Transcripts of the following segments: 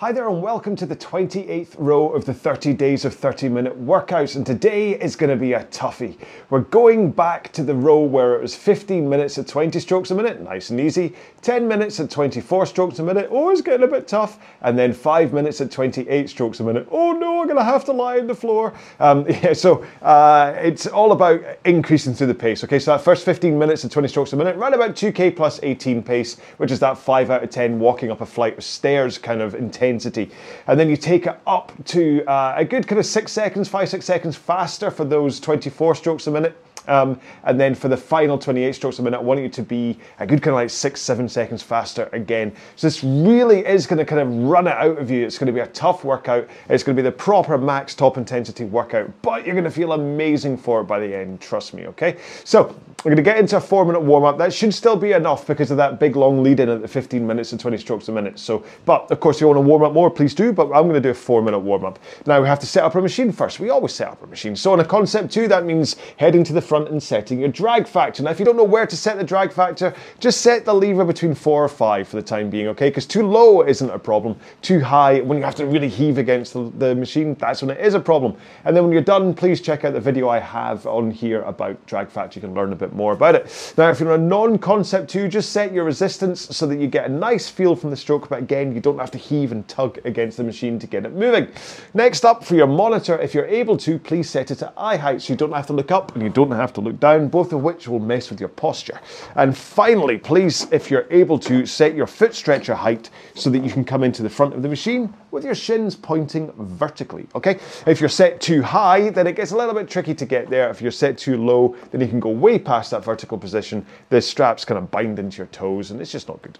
Hi there, and welcome to the 28th row of the 30 days of 30 minute workouts. And today is going to be a toughie. We're going back to the row where it was 15 minutes at 20 strokes a minute, nice and easy, 10 minutes at 24 strokes a minute, oh, it's getting a bit tough, and then 5 minutes at 28 strokes a minute, oh no, I'm going to have to lie on the floor. Um, yeah, so uh, it's all about increasing through the pace. Okay, so that first 15 minutes at 20 strokes a minute, right about 2k plus 18 pace, which is that 5 out of 10 walking up a flight of stairs kind of intense intensity. And then you take it up to uh, a good kind of six seconds, five, six seconds faster for those 24 strokes a minute. Um, and then for the final 28 strokes a minute, I want you to be a good kind of like six, seven seconds faster again. So this really is going to kind of run it out of you. It's going to be a tough workout. It's going to be the proper max top intensity workout, but you're going to feel amazing for it by the end. Trust me, okay? So we're going to get into a four minute warm up. That should still be enough because of that big long lead in at the 15 minutes and 20 strokes a minute. So, but of course, if you want to warm up more, please do. But I'm going to do a four minute warm up. Now we have to set up our machine first. We always set up our machine. So on a Concept2, that means heading to the front and setting your drag factor. Now, if you don't know where to set the drag factor, just set the lever between four or five for the time being, okay? Because too low isn't a problem. Too high, when you have to really heave against the, the machine, that's when it is a problem. And then when you're done, please check out the video I have on here about drag factor. You can learn a bit more about it. Now, if you're a non-Concept2, just set your resistance so that you get a nice feel from the stroke, but again, you don't have to heave and tug against the machine to get it moving. Next up, for your monitor, if you're able to, please set it to eye height so you don't have to look up and you don't have to look down, both of which will mess with your posture. And finally, please, if you're able to, set your foot stretcher height so that you can come into the front of the machine with your shins pointing vertically, okay? If you're set too high, then it gets a little bit tricky to get there. If you're set too low, then you can go way past that vertical position. The straps kind of bind into your toes and it's just not good.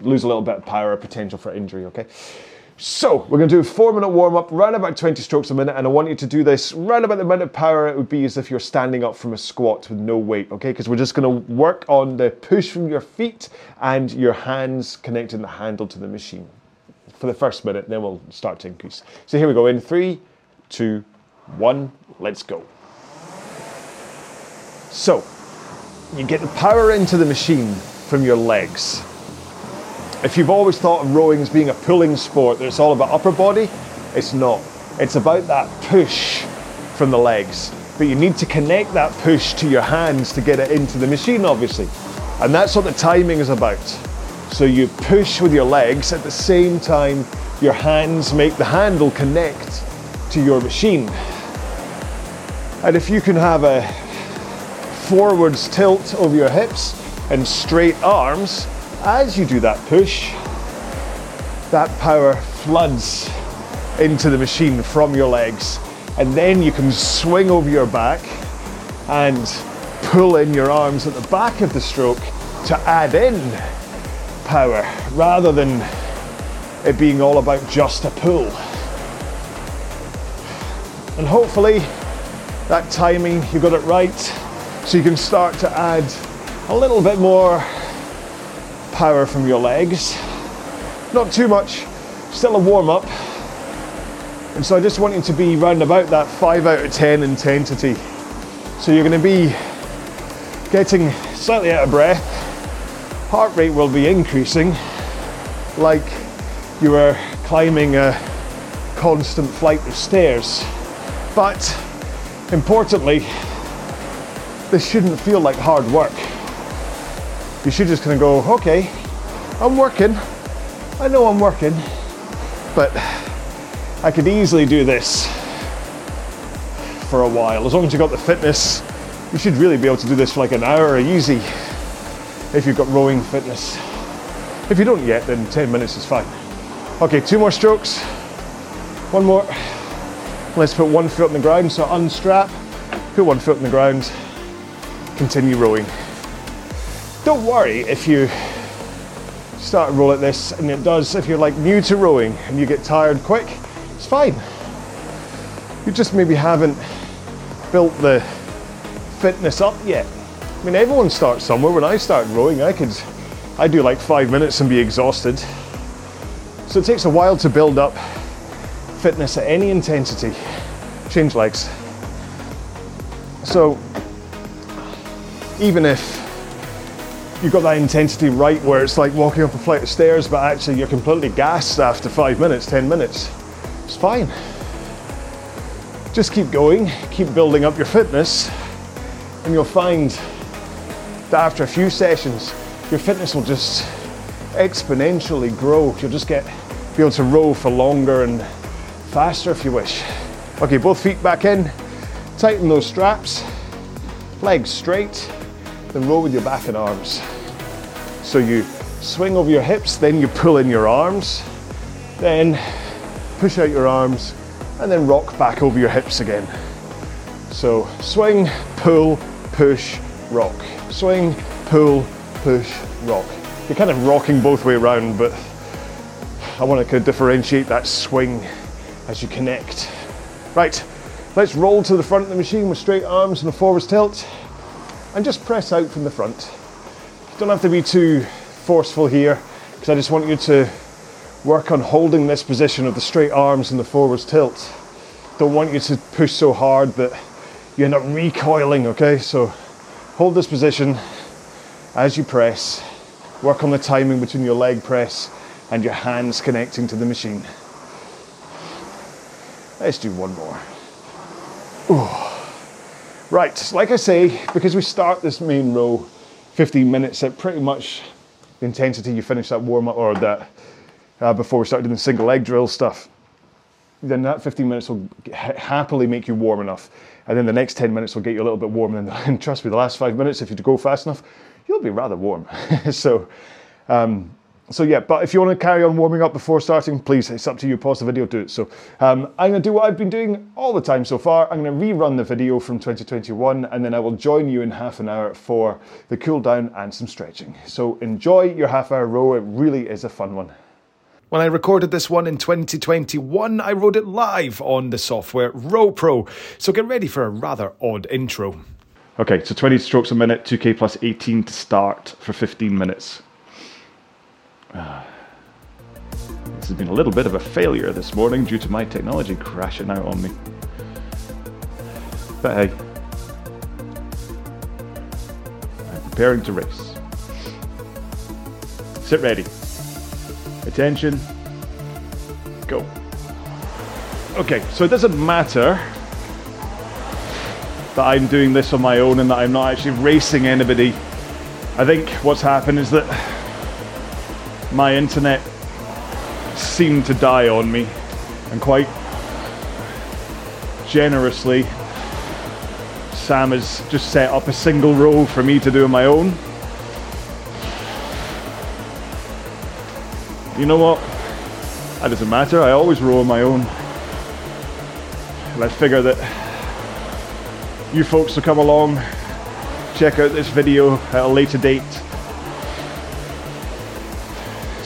Lose a little bit of power, potential for injury, okay? So we're going to do a four minute warm up, right about 20 strokes a minute, and I want you to do this right about the amount of power it would be as if you're standing up from a squat with no weight, okay? Because we're just going to work on the push from your feet and your hands connecting the handle to the machine for the first minute, then we'll start to increase. So here we go in three, two, one, let's go. So you get the power into the machine from your legs. If you've always thought of rowing as being a pulling sport, that it's all about upper body, it's not. It's about that push from the legs. But you need to connect that push to your hands to get it into the machine, obviously. And that's what the timing is about. So you push with your legs at the same time your hands make the handle connect to your machine. And if you can have a forwards tilt over your hips and straight arms, as you do that push, that power floods into the machine from your legs. And then you can swing over your back and pull in your arms at the back of the stroke to add in power rather than it being all about just a pull. And hopefully that timing, you got it right, so you can start to add a little bit more power from your legs. Not too much, still a warm up. And so I just want you to be round about that 5 out of 10 intensity. So you're going to be getting slightly out of breath. Heart rate will be increasing like you were climbing a constant flight of stairs. But importantly, this shouldn't feel like hard work you should just kind of go, okay, I'm working. I know I'm working, but I could easily do this for a while. As long as you've got the fitness, you should really be able to do this for like an hour easy if you've got rowing fitness. If you don't yet, then 10 minutes is fine. Okay, two more strokes. One more. Let's put one foot on the ground. So unstrap, put one foot on the ground, continue rowing. Don't worry if you start to roll at this and it does, if you're like new to rowing and you get tired quick, it's fine. You just maybe haven't built the fitness up yet. I mean, everyone starts somewhere. When I started rowing, I could, I do like five minutes and be exhausted. So it takes a while to build up fitness at any intensity. Change legs. So even if you've got that intensity right where it's like walking up a flight of stairs, but actually you're completely gassed after five minutes, 10 minutes. It's fine. Just keep going, keep building up your fitness, and you'll find that after a few sessions, your fitness will just exponentially grow. You'll just get be able to row for longer and faster if you wish. Okay, both feet back in, tighten those straps, legs straight, then row with your back and arms. So you swing over your hips, then you pull in your arms, then push out your arms, and then rock back over your hips again. So swing, pull, push, rock. Swing, pull, push, rock. You're kind of rocking both way around, but I want to kind of differentiate that swing as you connect. Right, let's roll to the front of the machine with straight arms and a forward tilt and just press out from the front. You don't have to be too forceful here because I just want you to work on holding this position of the straight arms and the forwards tilt. Don't want you to push so hard that you end up recoiling, okay? So hold this position as you press. Work on the timing between your leg press and your hands connecting to the machine. Let's do one more. Ooh. Right, like I say, because we start this main row 15 minutes at pretty much the intensity you finish that warm up or that uh, before we start doing the single leg drill stuff, then that 15 minutes will happily make you warm enough. And then the next 10 minutes will get you a little bit warm. And, and trust me, the last five minutes, if you go fast enough, you'll be rather warm. so, um, so yeah, but if you want to carry on warming up before starting, please, it's up to you. Pause the video, do it. So um, I'm going to do what I've been doing all the time so far. I'm going to rerun the video from 2021, and then I will join you in half an hour for the cool down and some stretching. So enjoy your half hour row. It really is a fun one. When I recorded this one in 2021, I wrote it live on the software RowPro. So get ready for a rather odd intro. Okay, so 20 strokes a minute, 2K plus 18 to start for 15 minutes. Uh, this has been a little bit of a failure this morning due to my technology crashing out on me. But hey, I'm preparing to race. Sit ready. Attention. Go. Okay, so it doesn't matter that I'm doing this on my own and that I'm not actually racing anybody. I think what's happened is that my internet seemed to die on me, and quite generously, Sam has just set up a single row for me to do on my own. You know what? That doesn't matter. I always row on my own. And I figure that you folks will come along, check out this video at a later date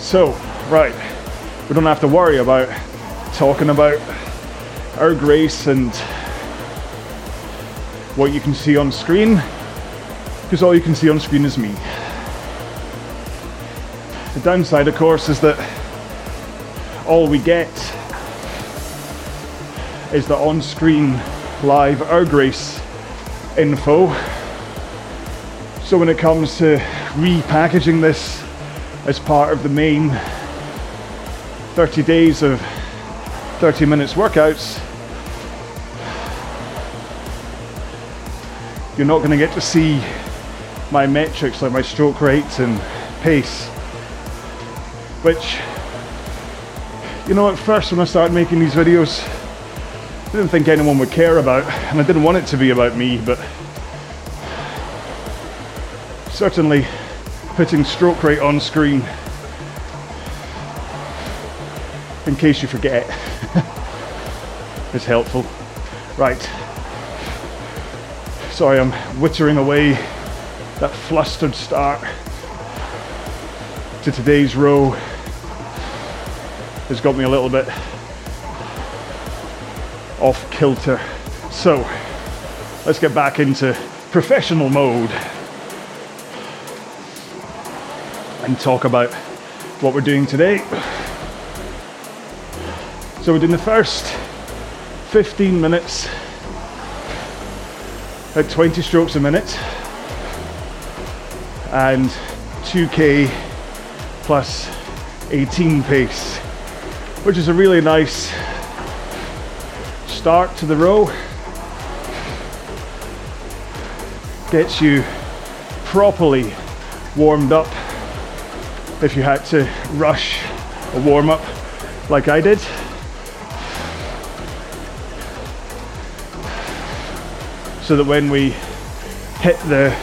so, right, we don't have to worry about talking about our grace and what you can see on screen, because all you can see on screen is me. The downside, of course, is that all we get is the on screen live Our Grace info. So when it comes to repackaging this as part of the main 30 days of 30 minutes workouts, you're not going to get to see my metrics like my stroke rates and pace, which, you know, at first when I started making these videos, I didn't think anyone would care about, and I didn't want it to be about me, but certainly putting stroke rate on screen in case you forget It's helpful. Right. Sorry, I'm wittering away that flustered start to today's row has got me a little bit off kilter. So let's get back into professional mode. And talk about what we're doing today. So we're doing the first 15 minutes at 20 strokes a minute. And 2k plus 18 pace, which is a really nice start to the row. Gets you properly warmed up if you had to rush a warm up like I did. So that when we hit the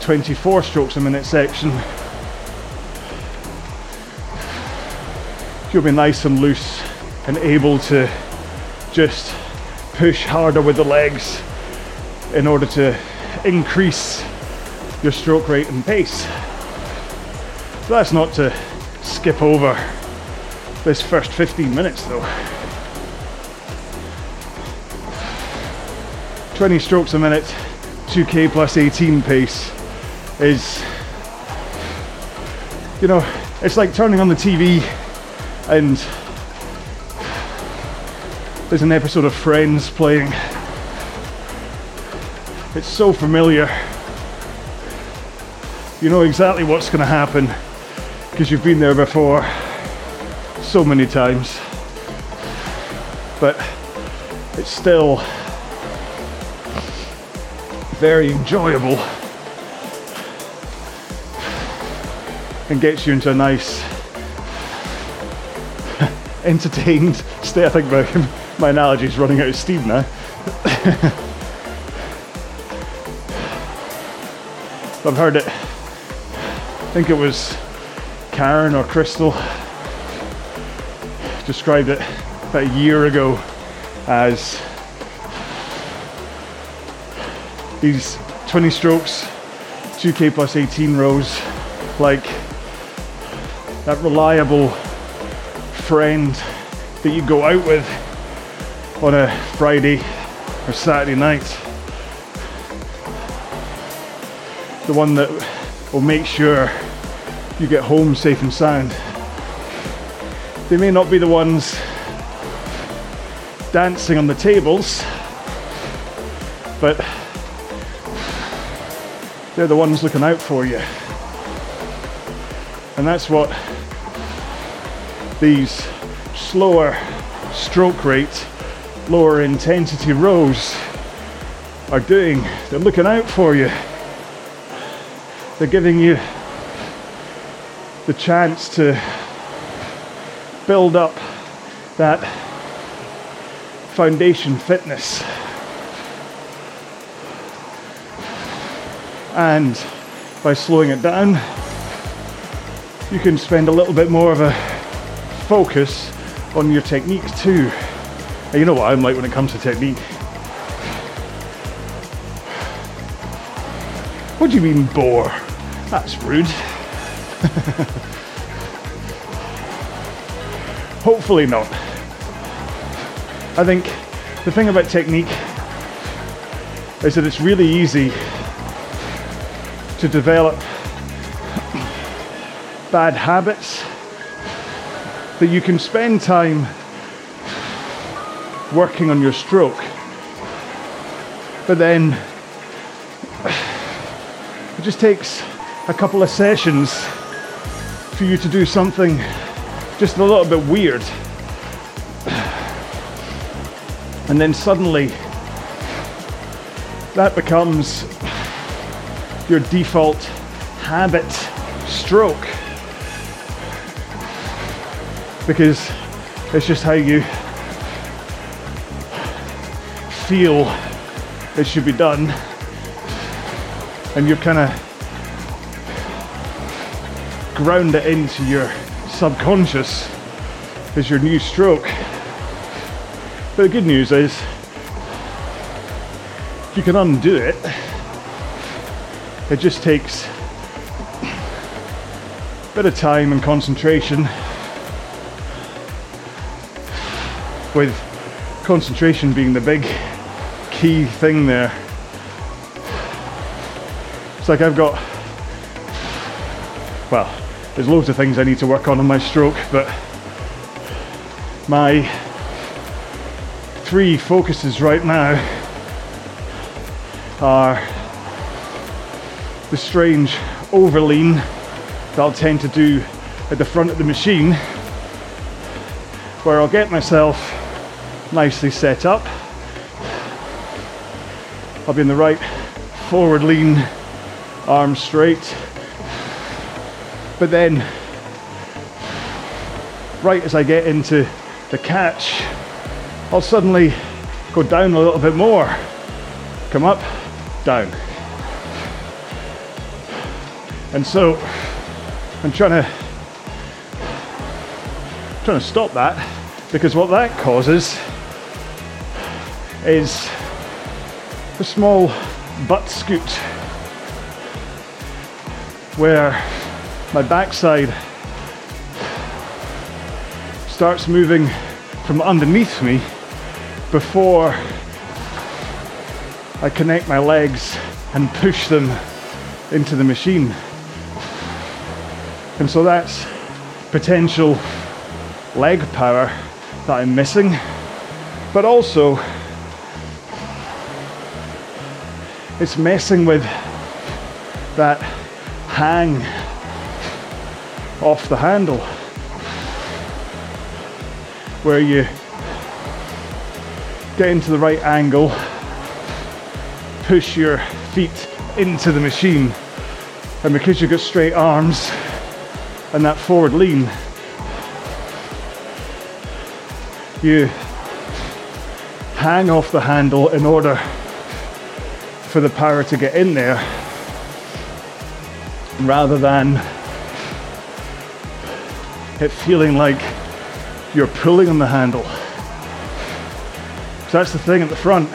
24 strokes a minute section, you'll be nice and loose and able to just push harder with the legs in order to increase your stroke rate and pace. That's not to skip over this first 15 minutes though. 20 strokes a minute, 2k plus 18 pace is, you know, it's like turning on the TV and there's an episode of Friends playing. It's so familiar. You know exactly what's going to happen because you've been there before so many times. But it's still very enjoyable and gets you into a nice entertained state. I think my, my analogy is running out of steam now. I've heard it. I think it was Karen or Crystal described it about a year ago as these 20 strokes, 2k plus 18 rows, like that reliable friend that you go out with on a Friday or Saturday night. The one that will make sure you get home safe and sound. They may not be the ones dancing on the tables, but they're the ones looking out for you. And that's what these slower stroke rate, lower intensity rows are doing. They're looking out for you. They're giving you the chance to build up that foundation fitness. And by slowing it down, you can spend a little bit more of a focus on your technique too. And you know what I'm like when it comes to technique. What do you mean bore? That's rude. Hopefully not. I think the thing about technique is that it's really easy to develop bad habits that you can spend time working on your stroke. But then it just takes a couple of sessions for you to do something just a little bit weird. And then suddenly that becomes your default habit stroke. Because it's just how you feel it should be done. And you're kind of ground it into your subconscious is your new stroke. But the good news is you can undo it. It just takes a bit of time and concentration. With concentration being the big key thing there. It's like I've got, well, there's loads of things I need to work on in my stroke, but my three focuses right now are the strange overlean that I'll tend to do at the front of the machine where I'll get myself nicely set up. I'll be in the right forward lean, arms straight. But then, right as I get into the catch, I'll suddenly go down a little bit more. Come up, down. And so I'm trying to trying to stop that because what that causes is a small butt scoot where my backside starts moving from underneath me before I connect my legs and push them into the machine. And so that's potential leg power that I'm missing, but also it's messing with that hang off the handle. Where you get into the right angle, push your feet into the machine, and because you've got straight arms and that forward lean, you hang off the handle in order for the power to get in there rather than it feeling like you're pulling on the handle. So that's the thing at the front.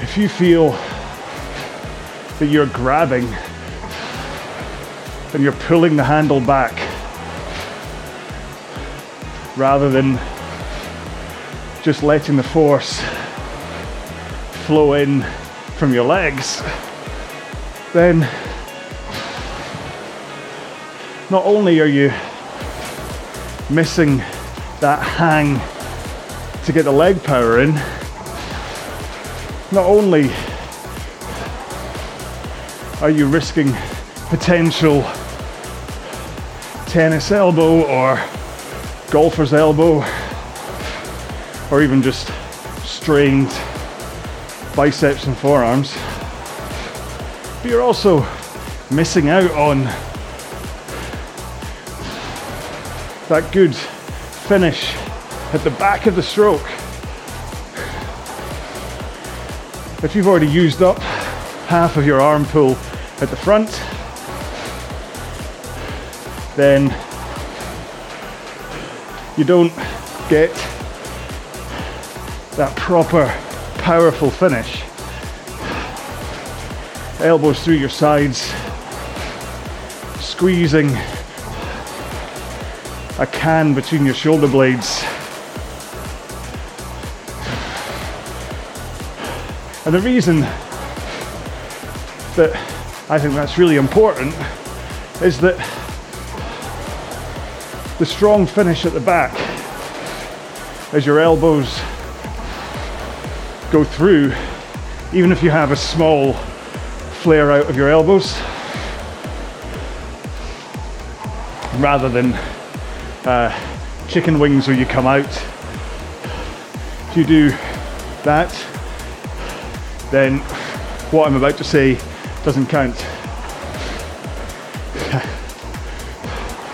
If you feel that you're grabbing and you're pulling the handle back rather than just letting the force flow in from your legs, then not only are you missing that hang to get the leg power in, not only are you risking potential tennis elbow or golfer's elbow or even just strained biceps and forearms, but you're also missing out on that good finish at the back of the stroke. If you've already used up half of your arm pull at the front, then you don't get that proper powerful finish. Elbows through your sides, squeezing a can between your shoulder blades. And the reason that I think that's really important is that the strong finish at the back as your elbows go through, even if you have a small flare out of your elbows, rather than uh, chicken wings where you come out. If you do that, then what I'm about to say doesn't count.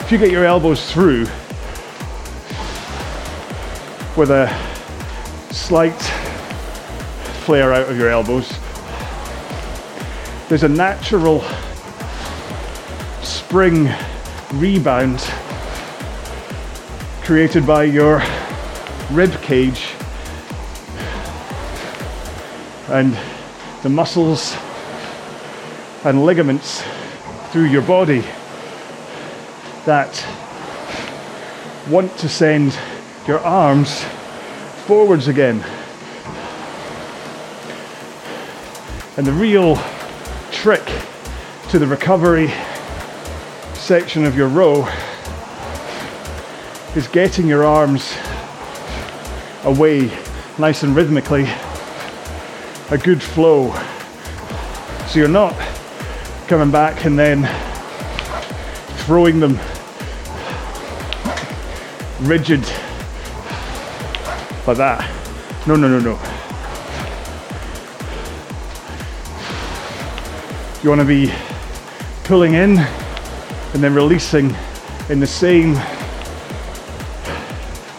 if you get your elbows through with a slight flare out of your elbows, there's a natural spring rebound created by your rib cage and the muscles and ligaments through your body that want to send your arms forwards again. And the real trick to the recovery section of your row is getting your arms away nice and rhythmically, a good flow. So you're not coming back and then throwing them rigid like that. No, no, no, no. You want to be pulling in and then releasing in the same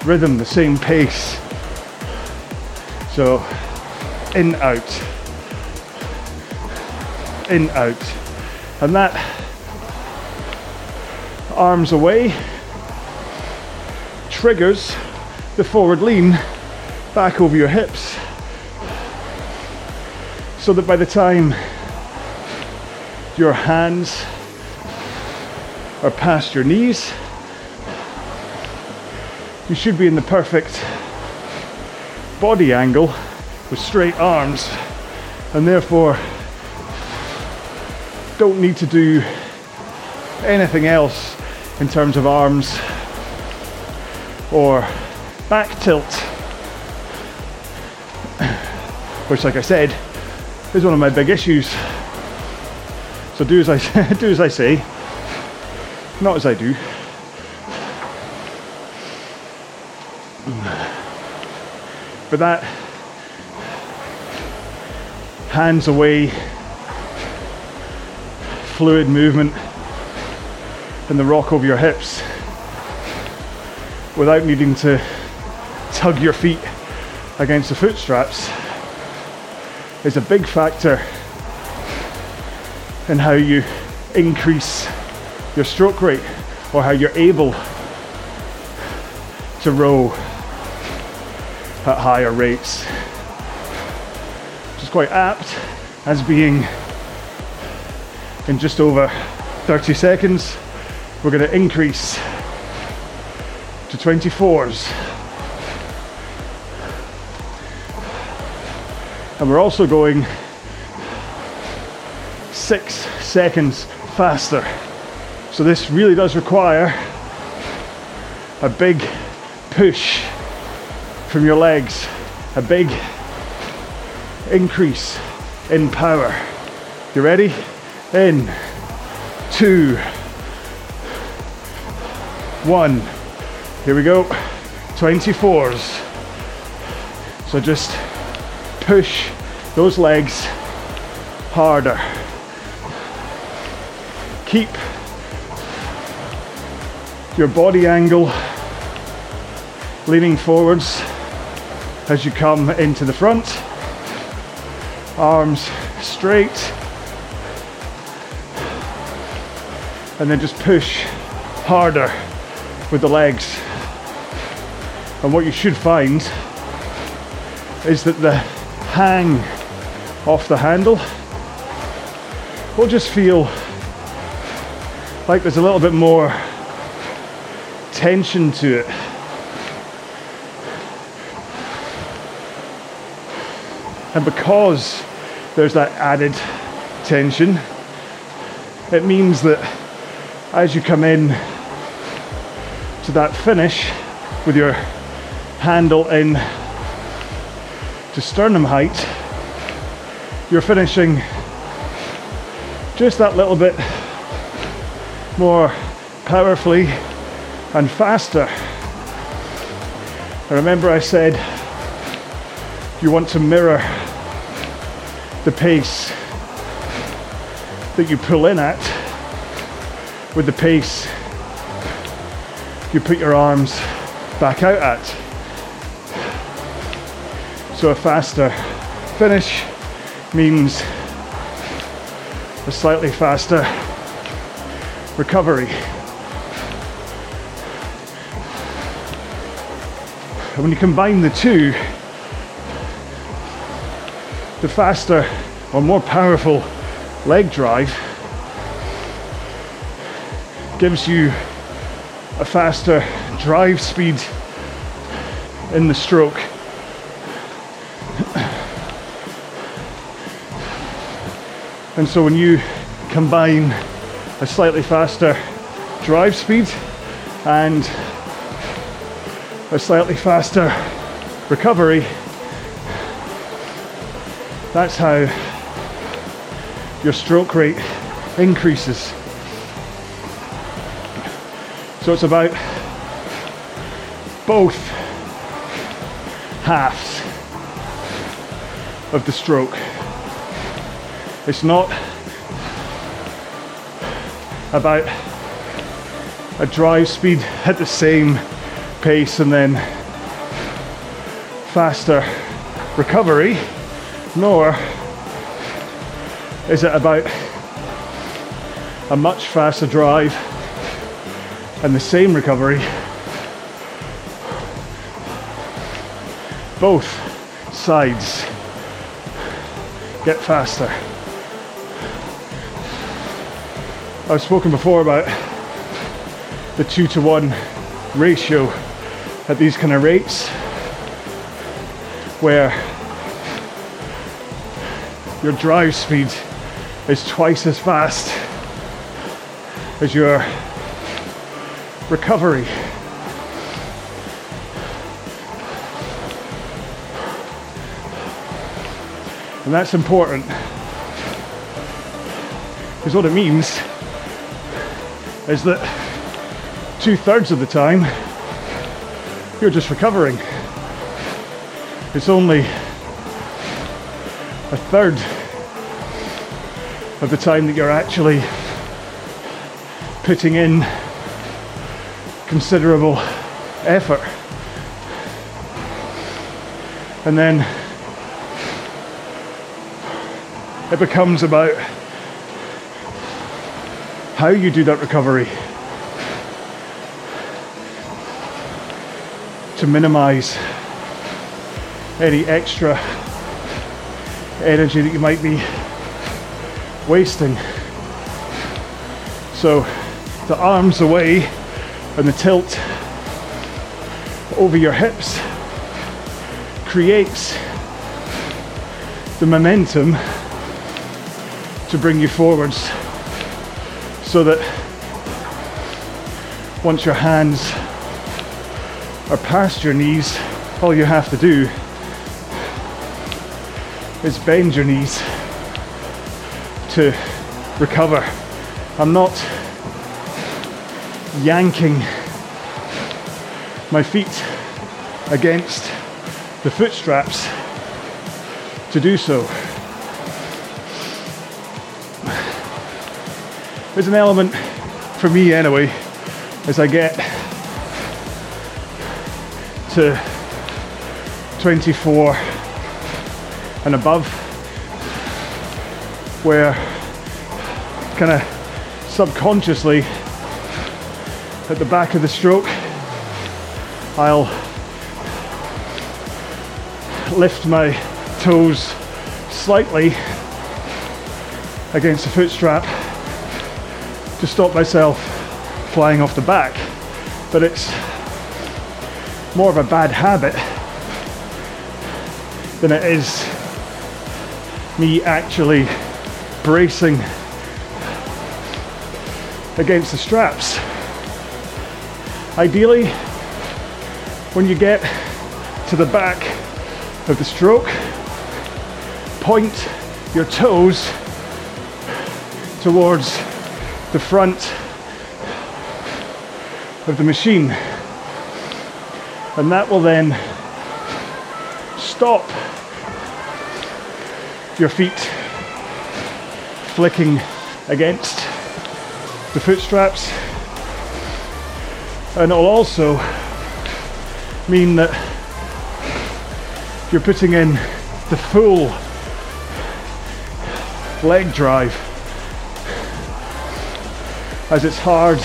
rhythm, the same pace. So in, out, in, out. And that arms away triggers the forward lean back over your hips so that by the time your hands are past your knees, you should be in the perfect body angle with straight arms and therefore don't need to do anything else in terms of arms or back tilt which like I said is one of my big issues. So do as I do as I say not as I do but that hands away fluid movement and the rock over your hips without needing to tug your feet against the foot straps is a big factor in how you increase your stroke rate or how you're able to row at higher rates. Which is quite apt as being in just over 30 seconds, we're going to increase to 24s. And we're also going six seconds faster. So this really does require a big push from your legs, a big increase in power. You ready? In two, one. Here we go. 24s. So just push those legs harder. Keep your body angle leaning forwards as you come into the front. Arms straight. And then just push harder with the legs. And what you should find is that the hang off the handle will just feel like there's a little bit more tension to it. And because there's that added tension, it means that as you come in to that finish with your handle in to sternum height, you're finishing just that little bit more powerfully and faster. And remember, I said you want to mirror the pace that you pull in at with the pace you put your arms back out at. So a faster finish means a slightly faster recovery. And when you combine the two, the faster or more powerful leg drive gives you a faster drive speed in the stroke. And so when you combine a slightly faster drive speed and a slightly faster recovery, that's how your stroke rate increases. So it's about both halves of the stroke. It's not about a drive speed at the same pace and then faster recovery, nor is it about a much faster drive and the same recovery. Both sides get faster. I've spoken before about the two to one ratio at these kind of rates where your drive speed is twice as fast as your recovery. And that's important because what it means is that two thirds of the time you're just recovering. It's only a third of the time that you're actually putting in considerable effort. And then it becomes about how you do that recovery to minimize any extra energy that you might be wasting. So the arms away and the tilt over your hips creates the momentum to bring you forwards so that once your hands are past your knees, all you have to do is bend your knees to recover. I'm not yanking my feet against the foot straps to do so. There's an element for me anyway as I get to 24 and above where kind of subconsciously at the back of the stroke I'll lift my toes slightly against the foot strap to stop myself flying off the back. But it's more of a bad habit than it is me actually bracing against the straps. Ideally, when you get to the back of the stroke, point your toes towards the front of the machine. And that will then stop your feet flicking against the foot straps. And it'll also mean that you're putting in the full leg drive as it's hard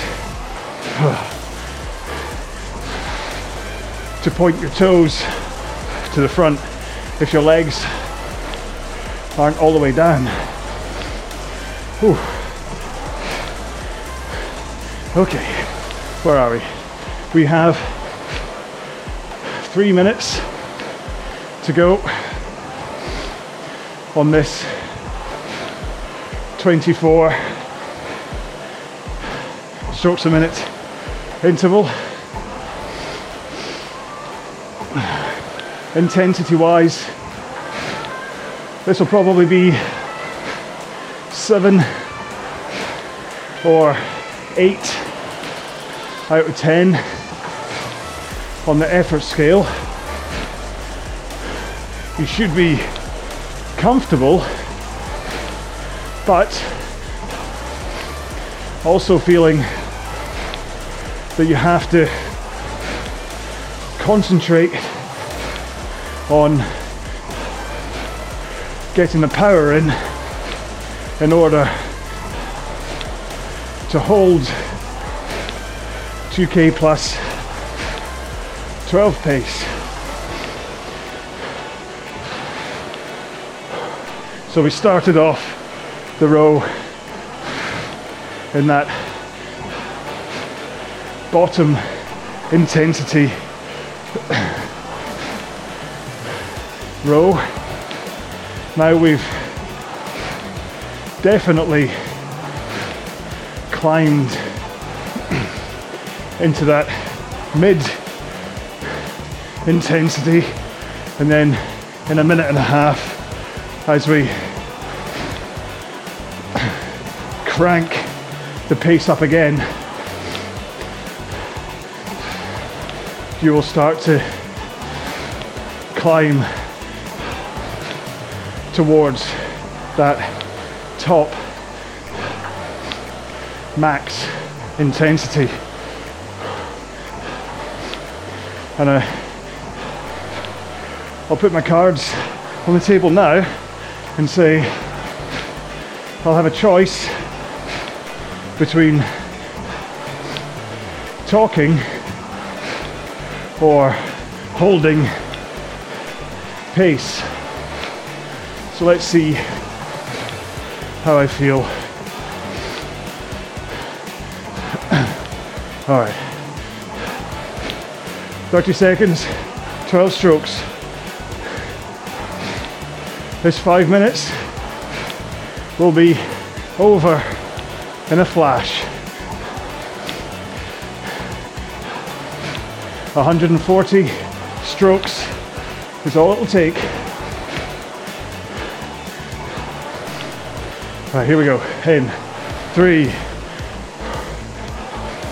to point your toes to the front if your legs aren't all the way down. Whew. Okay, where are we? We have three minutes to go on this 24 strokes a minute interval. Intensity wise, this will probably be seven or eight out of 10 on the effort scale. You should be comfortable, but also feeling that you have to concentrate on getting the power in in order to hold 2k plus 12 pace. So we started off the row in that bottom intensity row. Now we've definitely climbed into that mid intensity and then in a minute and a half as we crank the pace up again you will start to climb towards that top max intensity. And I, I'll put my cards on the table now and say I'll have a choice between talking or holding pace. So let's see how I feel. All right. 30 seconds, 12 strokes. This five minutes will be over in a flash. 140 strokes is all it'll take. All right, here we go. In three,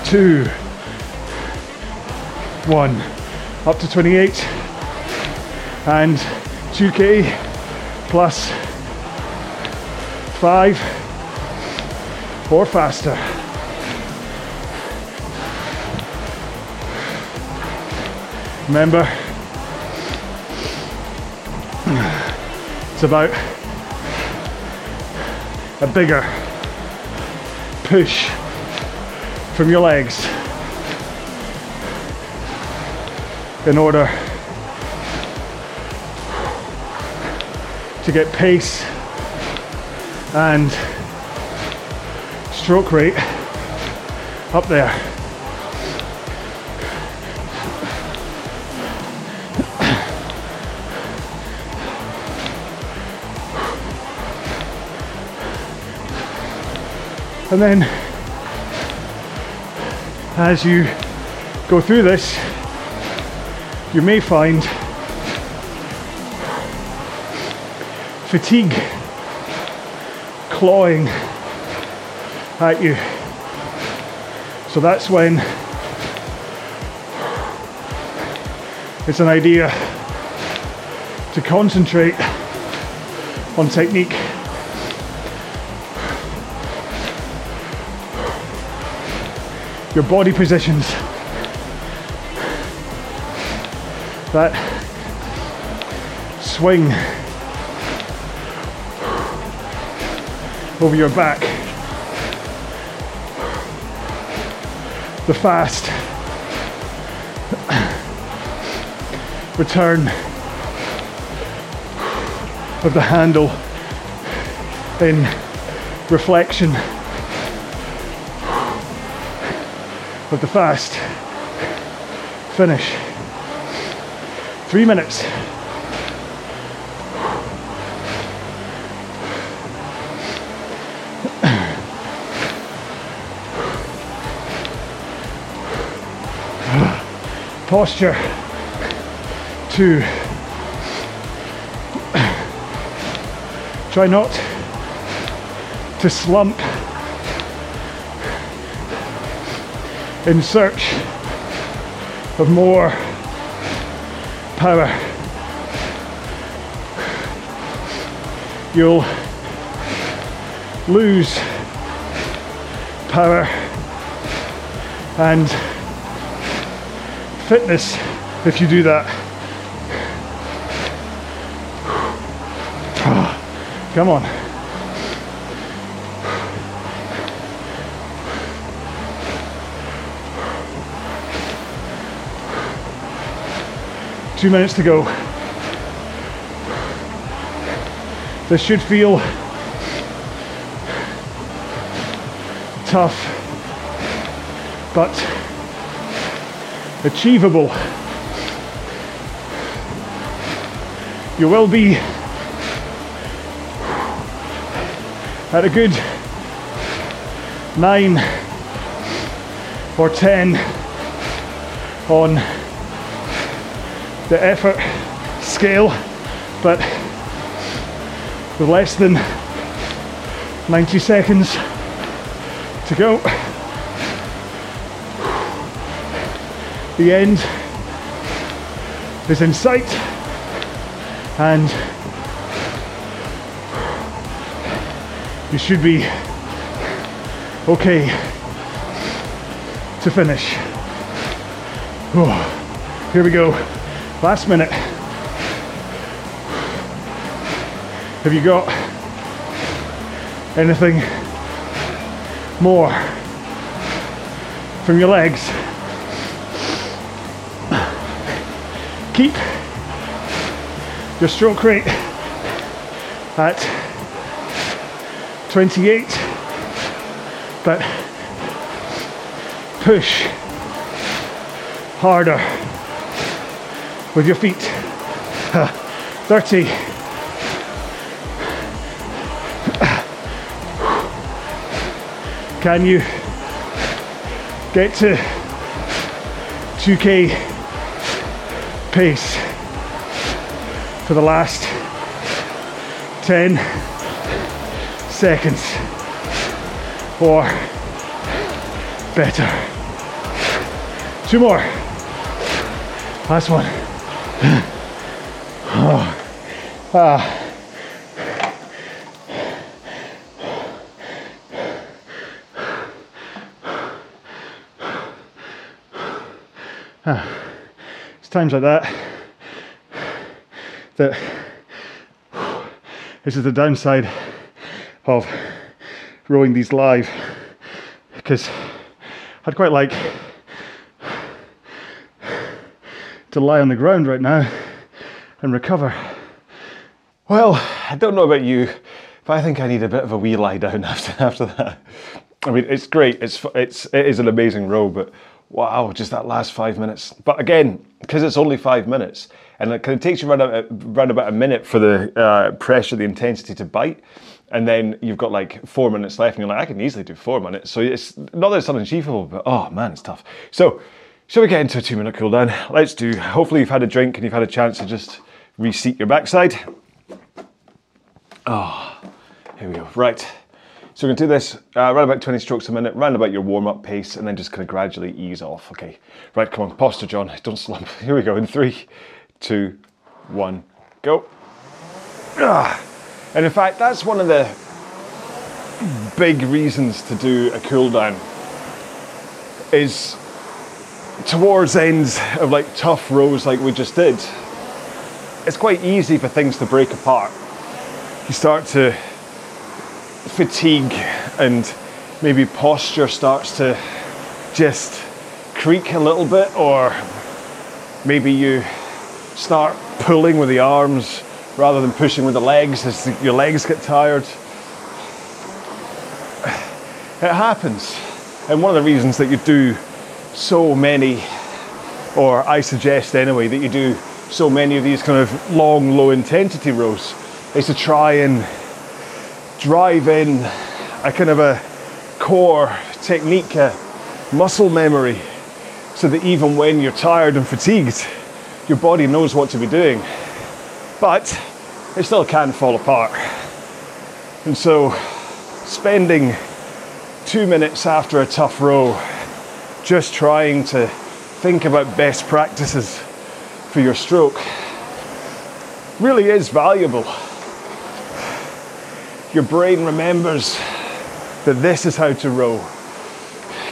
two, one. Up to 28 and 2k plus five or faster. Remember, it's about a bigger push from your legs in order to get pace and stroke rate up there. And then as you go through this, you may find fatigue clawing at you. So that's when it's an idea to concentrate on technique. Your body positions. That swing over your back. The fast return of the handle in reflection of the fast finish. Three minutes. Posture. Two. Try not to slump in search of more power. You'll lose power and fitness if you do that. Come on. Two minutes to go. This should feel tough, but achievable. You will be at a good nine or ten on the effort scale, but with less than 90 seconds to go. The end is in sight and you should be okay to finish. Oh, here we go. Last minute. Have you got anything more from your legs? Keep your stroke rate at 28, but push harder with your feet. Uh, 30. Can you get to 2k pace for the last 10 seconds or better? Two more. Last one. Oh. Ah. It's times like that that this is the downside of rowing these live because I'd quite like to lie on the ground right now and recover. Well, I don't know about you, but I think I need a bit of a wee lie down after after that. I mean, it's great. It's it's it is an amazing row, but wow, just that last five minutes. But again, because it's only five minutes, and it kind of takes you around, around about a minute for the uh, pressure, the intensity to bite, and then you've got like four minutes left, and you're like, I can easily do four minutes. So it's not that it's unachievable, but oh man, it's tough. So. Shall we get into a two minute cool down? Let's do. Hopefully, you've had a drink and you've had a chance to just reseat your backside. Oh, here we go. Right. So we're going to do this uh, around about 20 strokes a minute, round about your warm up pace, and then just kind of gradually ease off. Okay. Right, come on. Posture, John. Don't slump. Here we go. In three, two, one, go. Ah. And in fact, that's one of the big reasons to do a cool down is towards ends of like tough rows like we just did, it's quite easy for things to break apart. You start to fatigue and maybe posture starts to just creak a little bit or maybe you start pulling with the arms rather than pushing with the legs as your legs get tired. It happens. And one of the reasons that you do so many, or I suggest anyway, that you do so many of these kind of long, low intensity rows is to try and drive in a kind of a core technique, a muscle memory, so that even when you're tired and fatigued, your body knows what to be doing. But it still can fall apart. And so, spending two minutes after a tough row just trying to think about best practices for your stroke really is valuable. Your brain remembers that this is how to row.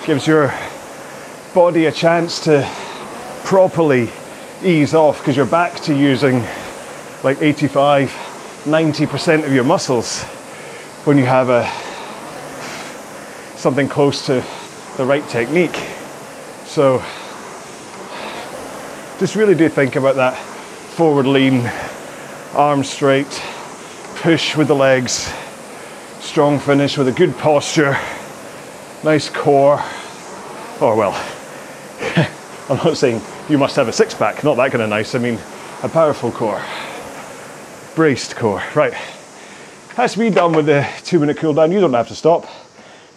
gives your body a chance to properly ease off because you're back to using like 85, 90% of your muscles when you have a something close to the right technique. So just really do think about that forward lean, arms straight, push with the legs, strong finish with a good posture, nice core. Or, well, I'm not saying you must have a six pack, not that kind of nice. I mean, a powerful core, braced core. Right, that's me done with the two minute cool down. You don't have to stop.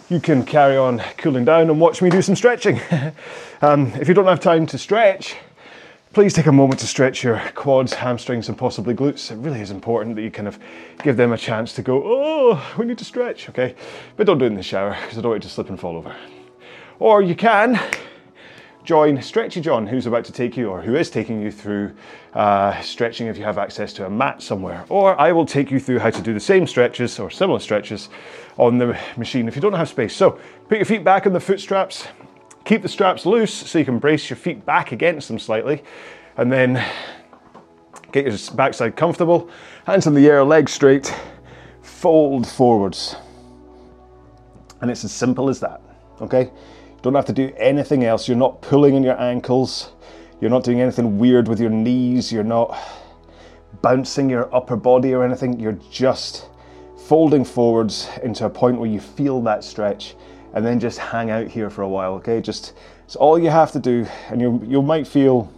You can carry on cooling down and watch me do some stretching. um, if you don't have time to stretch, please take a moment to stretch your quads, hamstrings, and possibly glutes. It really is important that you kind of give them a chance to go, oh, we need to stretch, okay? But don't do it in the shower because I don't want you to slip and fall over. Or you can join Stretchy John, who's about to take you, or who is taking you through uh, stretching if you have access to a mat somewhere. Or I will take you through how to do the same stretches or similar stretches on the machine if you don't have space. So put your feet back on the foot straps, keep the straps loose so you can brace your feet back against them slightly, and then get your backside comfortable, hands in the air, legs straight, fold forwards. And it's as simple as that, okay? Don't have to do anything else. You're not pulling in your ankles. You're not doing anything weird with your knees. You're not bouncing your upper body or anything. You're just folding forwards into a point where you feel that stretch and then just hang out here for a while, okay? Just it's all you have to do and you you might feel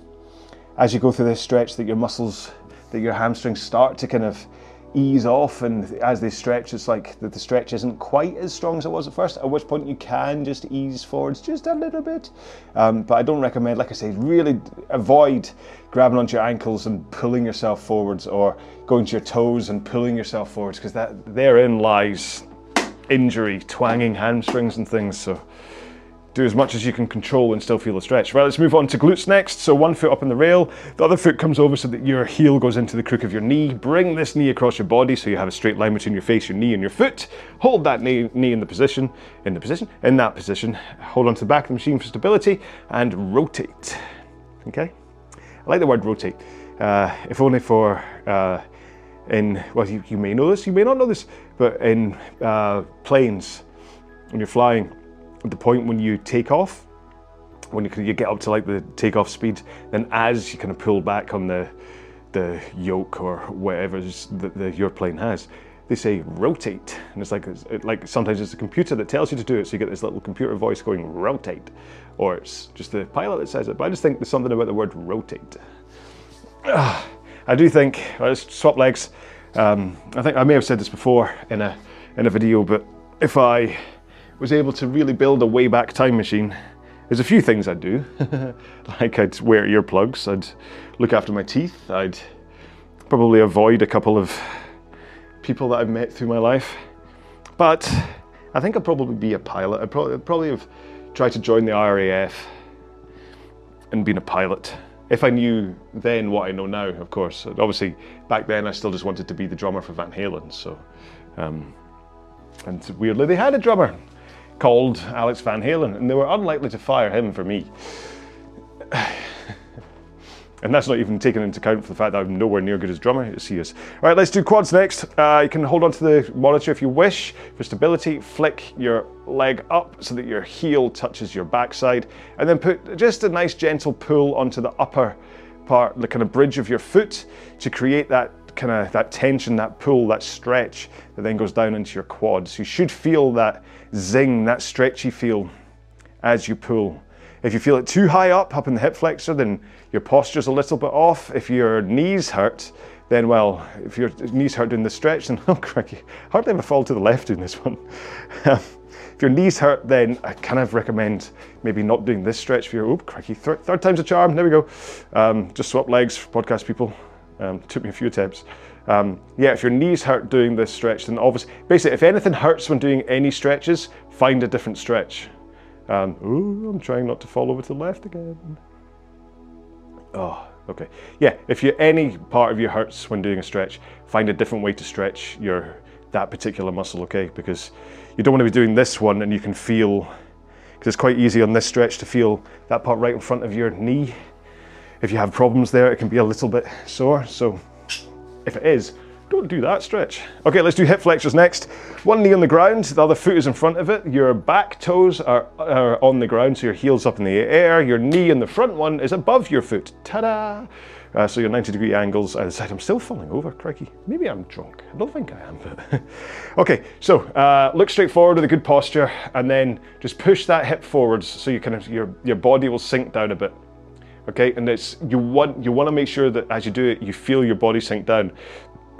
as you go through this stretch that your muscles that your hamstrings start to kind of ease off and as they stretch it's like that the stretch isn't quite as strong as it was at first at which point you can just ease forwards just a little bit. Um, but i don't recommend like i say really avoid grabbing onto your ankles and pulling yourself forwards or going to your toes and pulling yourself forwards because that therein lies injury twanging hamstrings and things. So do as much as you can control and still feel the stretch. Right, let's move on to glutes next. So one foot up on the rail, the other foot comes over so that your heel goes into the crook of your knee. Bring this knee across your body so you have a straight line between your face, your knee, and your foot. Hold that knee, knee in the position, in the position, in that position. Hold onto the back of the machine for stability and rotate. Okay? I like the word rotate. Uh, if only for uh, in well, you, you may know this, you may not know this, but in uh, planes when you're flying the point when you take off, when you, you get up to like the takeoff speed, then as you kind of pull back on the the yoke or whatever the, your plane has, they say rotate, and it's like it, like sometimes it's a computer that tells you to do it, so you get this little computer voice going rotate, or it's just the pilot that says it. But I just think there's something about the word rotate. I do think let's swap legs. Um, I think I may have said this before in a in a video, but if I was able to really build a way back time machine, there's a few things I'd do. like I'd wear earplugs, I'd look after my teeth, I'd probably avoid a couple of people that I've met through my life. But I think I'd probably be a pilot. I'd probably, I'd probably have tried to join the RAF and been a pilot. If I knew then what I know now, of course. Obviously, back then I still just wanted to be the drummer for Van Halen. So, um, and weirdly, they had a drummer called Alex Van Halen, and they were unlikely to fire him for me. and that's not even taken into account for the fact that I'm nowhere near good as drummer as he is. All right, let's do quads next. Uh, you can hold on to the monitor if you wish for stability. Flick your leg up so that your heel touches your backside, and then put just a nice gentle pull onto the upper part, the kind of bridge of your foot to create that kind of that tension, that pull, that stretch that then goes down into your quads. You should feel that zing, that stretchy feel as you pull. If you feel it too high up, up in the hip flexor, then your posture's a little bit off. If your knees hurt, then well, if your knees hurt doing the stretch, then oh cracky, hardly ever fall to the left doing this one. if your knees hurt, then I kind of recommend maybe not doing this stretch for your, oh cracky, third, third time's a charm, there we go. Um, just swap legs for podcast people. Um, took me a few attempts. Um, yeah, if your knees hurt doing this stretch, then obviously, basically, if anything hurts when doing any stretches, find a different stretch. Um, ooh, I'm trying not to fall over to the left again. Oh, okay. Yeah, if you any part of you hurts when doing a stretch, find a different way to stretch your that particular muscle, okay? Because you don't want to be doing this one and you can feel because it's quite easy on this stretch to feel that part right in front of your knee. If you have problems there, it can be a little bit sore. So if it is, don't do that stretch. Okay, let's do hip flexors next. One knee on the ground, the other foot is in front of it. Your back toes are, are on the ground, so your heel's up in the air. Your knee in the front one is above your foot. Ta-da! Uh, so your 90 degree angles either side. I'm still falling over, crikey. Maybe I'm drunk. I don't think I am. But okay, so uh, look straight forward with a good posture, and then just push that hip forwards so you kind of your your body will sink down a bit. Okay, and it's you want you want to make sure that as you do it, you feel your body sink down.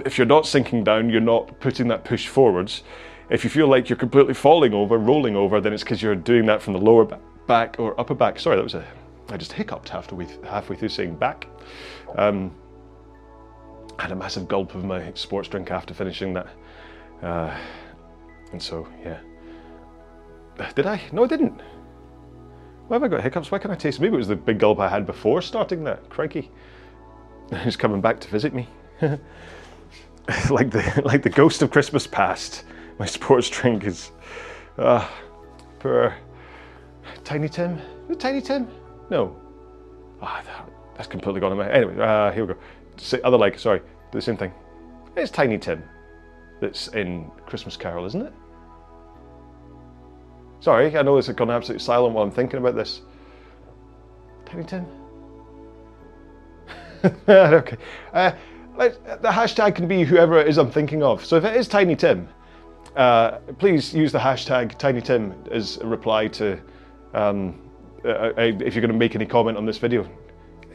If you're not sinking down, you're not putting that push forwards. If you feel like you're completely falling over, rolling over, then it's because you're doing that from the lower back or upper back. Sorry, that was a I just hiccuped halfway, halfway through saying back. Um, I had a massive gulp of my sports drink after finishing that. Uh, and so, yeah. Did I? No, I didn't. Why have I got hiccups? Why can't I taste? Maybe it was the big gulp I had before starting that. Crikey. He's coming back to visit me. like the like the ghost of Christmas past. My sports drink is uh, poor Tiny Tim. Tiny Tim? No. Ah, oh, that's completely gone away. Anyway, uh, here we go. Other leg, sorry, the same thing. It's Tiny Tim that's in Christmas Carol, isn't it? Sorry, I know it's gone absolutely silent while I'm thinking about this. Tiny Tim? okay. Uh, the hashtag can be whoever it is I'm thinking of. So if it is Tiny Tim, uh, please use the hashtag Tiny Tim as a reply to um, uh, uh if you're going to make any comment on this video.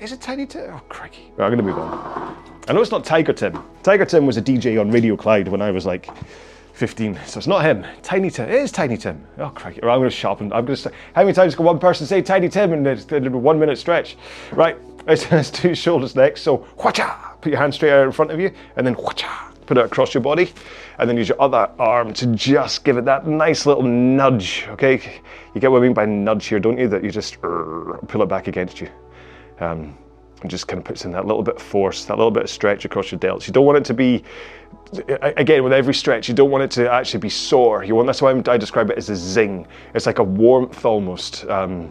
Is it Tiny Tim? Oh, crikey. Right, I'm going to move on. I know it's not Tiger Tim. Tiger Tim was a DJ on Radio Clyde when I was like 15, so it's not him. Tiny Tim. It is Tiny Tim. Oh, crikey. I'm going to sharpen. I'm going to say, how many times can one person say Tiny Tim in a, one minute stretch? Right, let's, do shoulders next. So, whacha, put your hand straight out in front of you, and then put it across your body, and then use your other arm to just give it that nice little nudge, okay? You get what I mean by nudge here, don't you? That you just uh, pull it back against you. Um, and just kind of puts in that little bit of force, that little bit of stretch across your delts. You don't want it to be, again, with every stretch, you don't want it to actually be sore. You want that's why I describe it as a zing. It's like a warmth almost um,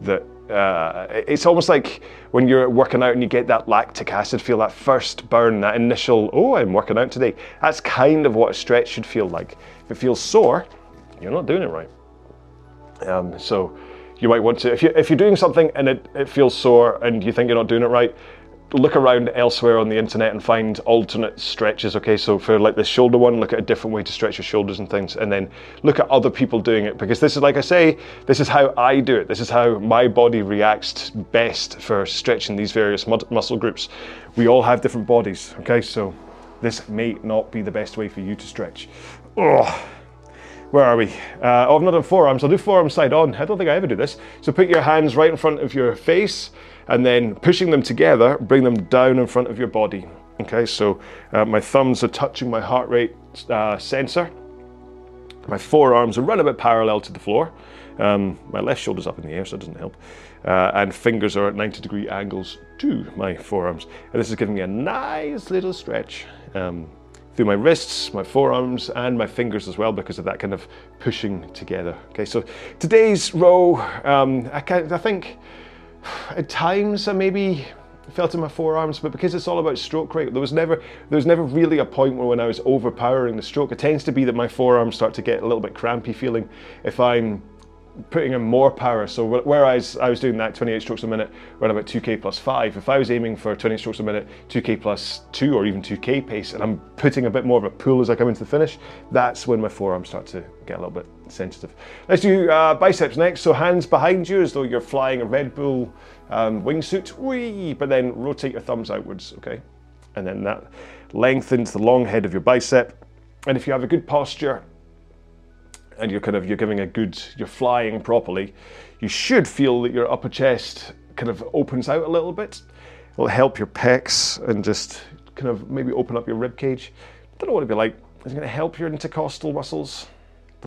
that. Uh, it's almost like when you're working out and you get that lactic acid, feel that first burn, that initial, oh, I'm working out today. That's kind of what a stretch should feel like. If it feels sore, you're not doing it right. Um, so you might want to, if, you, if you're doing something and it, it feels sore and you think you're not doing it right, look around elsewhere on the internet and find alternate stretches. Okay, so for like the shoulder one, look at a different way to stretch your shoulders and things, and then look at other people doing it because this is, like I say, this is how I do it. This is how my body reacts best for stretching these various muscle groups. We all have different bodies. Okay, so this may not be the best way for you to stretch. Oh where are we? Uh, oh, I've not done forearms. I'll do forearms side on. I don't think I ever do this. So put your hands right in front of your face and then pushing them together, bring them down in front of your body. Okay, so uh, my thumbs are touching my heart rate uh, sensor. My forearms are run a bit parallel to the floor. Um, my left shoulder's up in the air, so it doesn't help. Uh, and fingers are at 90 degree angles to my forearms. And this is giving me a nice little stretch. Um, through my wrists, my forearms, and my fingers as well because of that kind of pushing together. Okay, so today's row, um, I, I think at times I maybe felt in my forearms, but because it's all about stroke rate, there was never there was never really a point where when I was overpowering the stroke. It tends to be that my forearms start to get a little bit crampy feeling if I'm putting in more power. So whereas I was doing that 28 strokes a minute, around about 2k plus 5, if I was aiming for 20 strokes a minute, 2k plus 2 or even 2k pace, and I'm putting a bit more of a pull as I come into the finish, that's when my forearms start to get a little bit sensitive. Let's do uh, biceps next. So hands behind you as though you're flying a Red Bull um, wingsuit, wee, but then rotate your thumbs outwards, okay? And then that lengthens the long head of your bicep. And if you have a good posture, and you're kind of you're giving a good you're flying properly you should feel that your upper chest kind of opens out a little bit it'll help your pecs and just kind of maybe open up your rib cage don't know what it'd be like is it going to help your intercostal muscles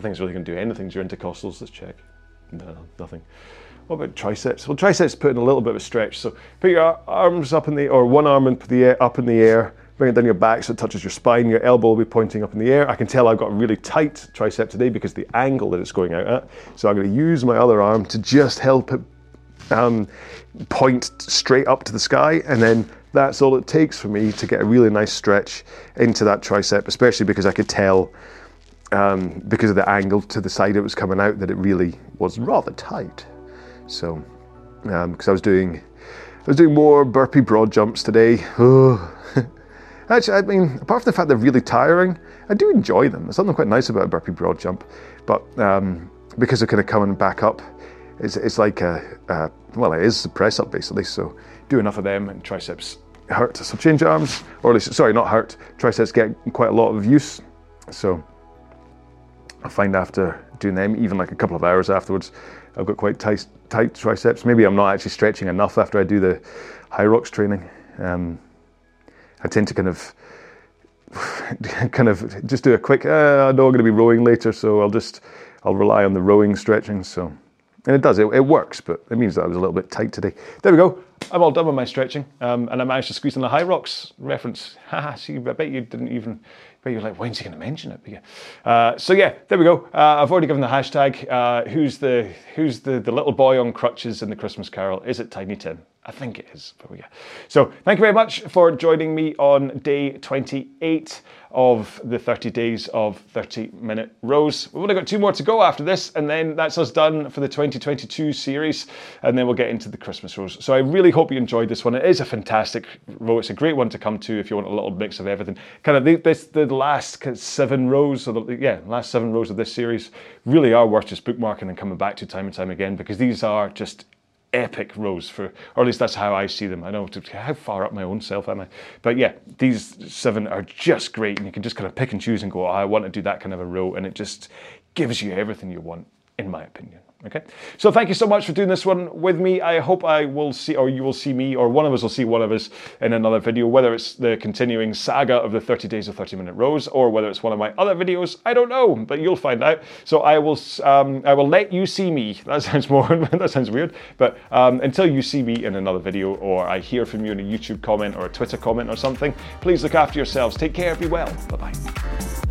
think it's really going to do anything to your intercostals let's check No, nothing. What about triceps? Well, triceps put in a little bit of a stretch. So put your arms up in the, or one arm in the air, up in the air, bring it down your back so it touches your spine. Your elbow will be pointing up in the air. I can tell I've got a really tight tricep today because the angle that it's going out at. So I'm going to use my other arm to just help it um, point straight up to the sky, and then that's all it takes for me to get a really nice stretch into that tricep, especially because I could tell um, because of the angle to the side it was coming out that it really was rather tight. So, because um, I was doing, I was doing more burpee broad jumps today. Actually, I mean, apart from the fact they're really tiring, I do enjoy them. There's something quite nice about a burpee broad jump, but um, because they're kind of coming back up, it's, it's like a, a, well, it is a press up basically. So do enough of them, and triceps hurt. So change arms, or at least sorry, not hurt. Triceps get quite a lot of use. So I find after doing them, even like a couple of hours afterwards, I've got quite tight, tight triceps. Maybe I'm not actually stretching enough after I do the HYROX training. Um, I tend to kind of kind of just do a quick. Uh, I know I'm going to be rowing later, so I'll just I'll rely on the rowing stretching. So, and it does. It, it works, but it means that I was a little bit tight today. There we go. I'm all done with my stretching, um, and I managed to squeeze in the HYROX reference. Haha, see, I bet you didn't even but you're like, when's he going to mention it? But Yeah. Uh, so yeah, there we go. Uh, I've already given the hashtag. Uh, who's the who's the, the little boy on crutches in the Christmas Carol? Is it Tiny Tim? I think it is. There we go. So thank you very much for joining me on day 28 of the 30 days of 30 minute rows. We've only got two more to go after this, and then that's us done for the 2022 series, and then we'll get into the Christmas rows. So I really hope you enjoyed this one. It is a fantastic row. It's a great one to come to if you want a little mix of everything. Kind of the, this the last seven rows, or the, yeah, last seven rows of this series really are worth just bookmarking and coming back to time and time again because these are just epic rows for, or at least that's how I see them. I know how far up my own self am I, but yeah, these seven are just great, and you can just kind of pick and choose and go. Oh, I want to do that kind of a row, and it just gives you everything you want, in my opinion. Okay, so thank you so much for doing this one with me. I hope I will see, or you will see me, or one of us will see one of us in another video, whether it's the continuing saga of the 30 days of 30 minute rows, or whether it's one of my other videos. I don't know, but you'll find out. So I will, um, I will let you see me. That sounds more, that sounds weird, but um, until you see me in another video, or I hear from you in a YouTube comment or a Twitter comment or something, please look after yourselves. Take care, be well. Bye bye.